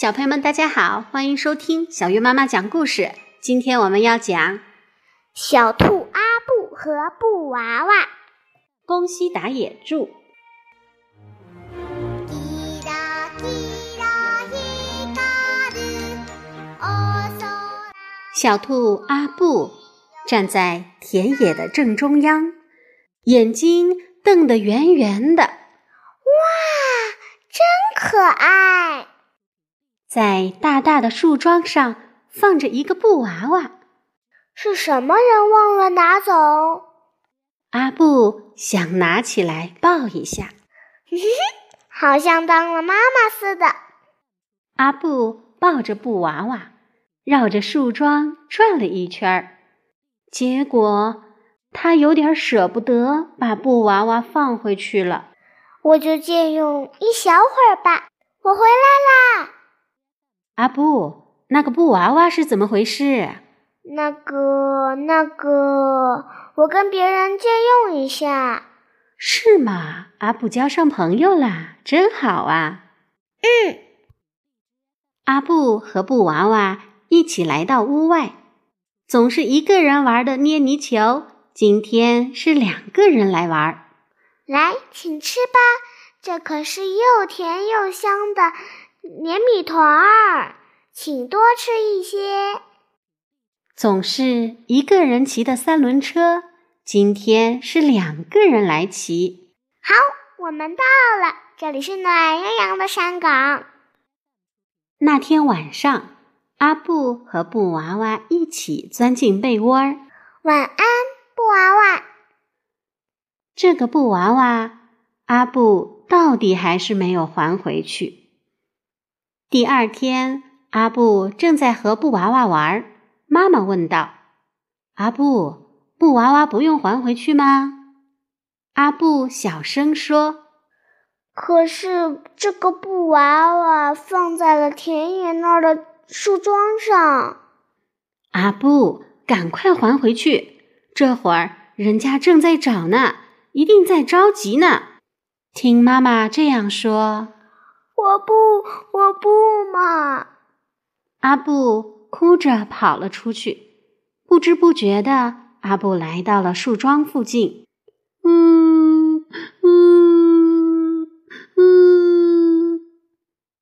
小朋友们，大家好，欢迎收听小月妈妈讲故事。今天我们要讲《小兔阿布和布娃娃》。宫西达也著。小兔阿布站在田野的正中央，眼睛瞪得圆圆的。哇，真可爱！在大大的树桩上放着一个布娃娃，是什么人忘了拿走？阿布想拿起来抱一下，好像当了妈妈似的。阿布抱着布娃娃，绕着树桩转了一圈儿，结果他有点舍不得把布娃娃放回去了。我就借用一小会儿吧，我回来啦。阿布，那个布娃娃是怎么回事？那个，那个，我跟别人借用一下。是吗？阿布交上朋友啦，真好啊。嗯。阿布和布娃娃一起来到屋外，总是一个人玩的捏泥球，今天是两个人来玩。来，请吃吧，这可是又甜又香的。黏米团儿，请多吃一些。总是一个人骑的三轮车，今天是两个人来骑。好，我们到了，这里是暖洋洋的山岗。那天晚上，阿布和布娃娃一起钻进被窝儿。晚安，布娃娃。这个布娃娃，阿布到底还是没有还回去。第二天，阿布正在和布娃娃玩，妈妈问道：“阿布，布娃娃不用还回去吗？”阿布小声说：“可是这个布娃娃放在了田野那儿的树桩上。”阿布，赶快还回去！这会儿人家正在找呢，一定在着急呢。听妈妈这样说。我不，我不嘛！阿布哭着跑了出去。不知不觉的，阿布来到了树桩附近。嗯嗯嗯，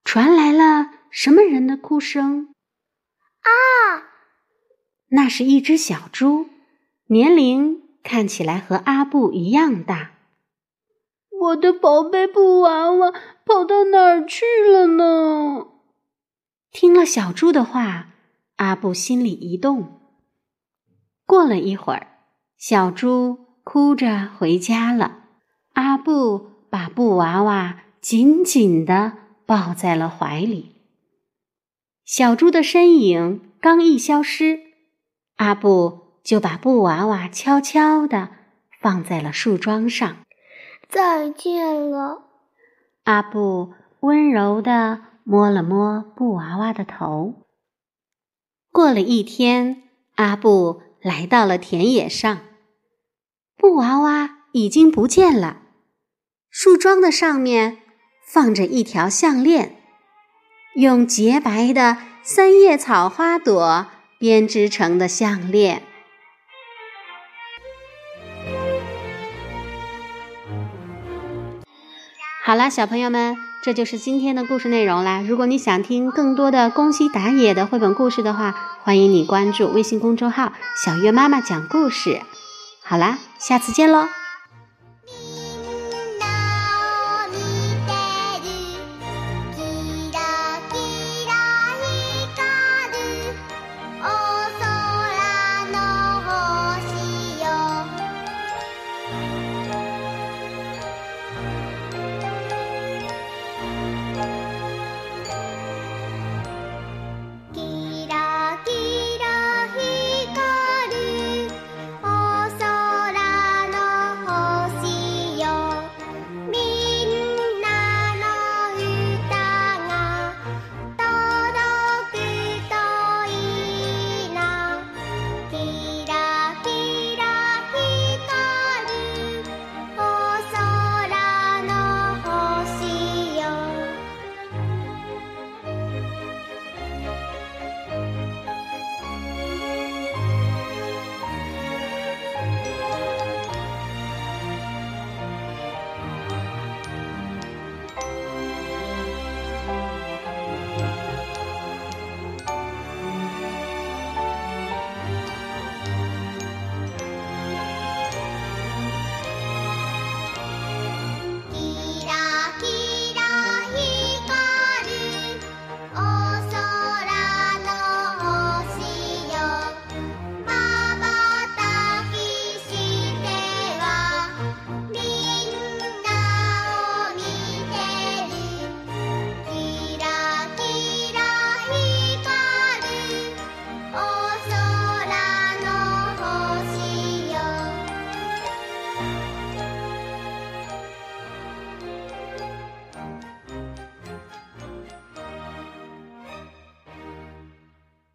传来了什么人的哭声？啊！那是一只小猪，年龄看起来和阿布一样大。我的宝贝布娃娃跑到哪儿去了呢？听了小猪的话，阿布心里一动。过了一会儿，小猪哭着回家了。阿布把布娃娃紧紧地抱在了怀里。小猪的身影刚一消失，阿布就把布娃娃悄悄地放在了树桩上。再见了，阿布温柔地摸了摸布娃娃的头。过了一天，阿布来到了田野上，布娃娃已经不见了。树桩的上面放着一条项链，用洁白的三叶草花朵编织成的项链。好啦，小朋友们，这就是今天的故事内容啦。如果你想听更多的宫西达也的绘本故事的话，欢迎你关注微信公众号“小月妈妈讲故事”。好啦，下次见喽。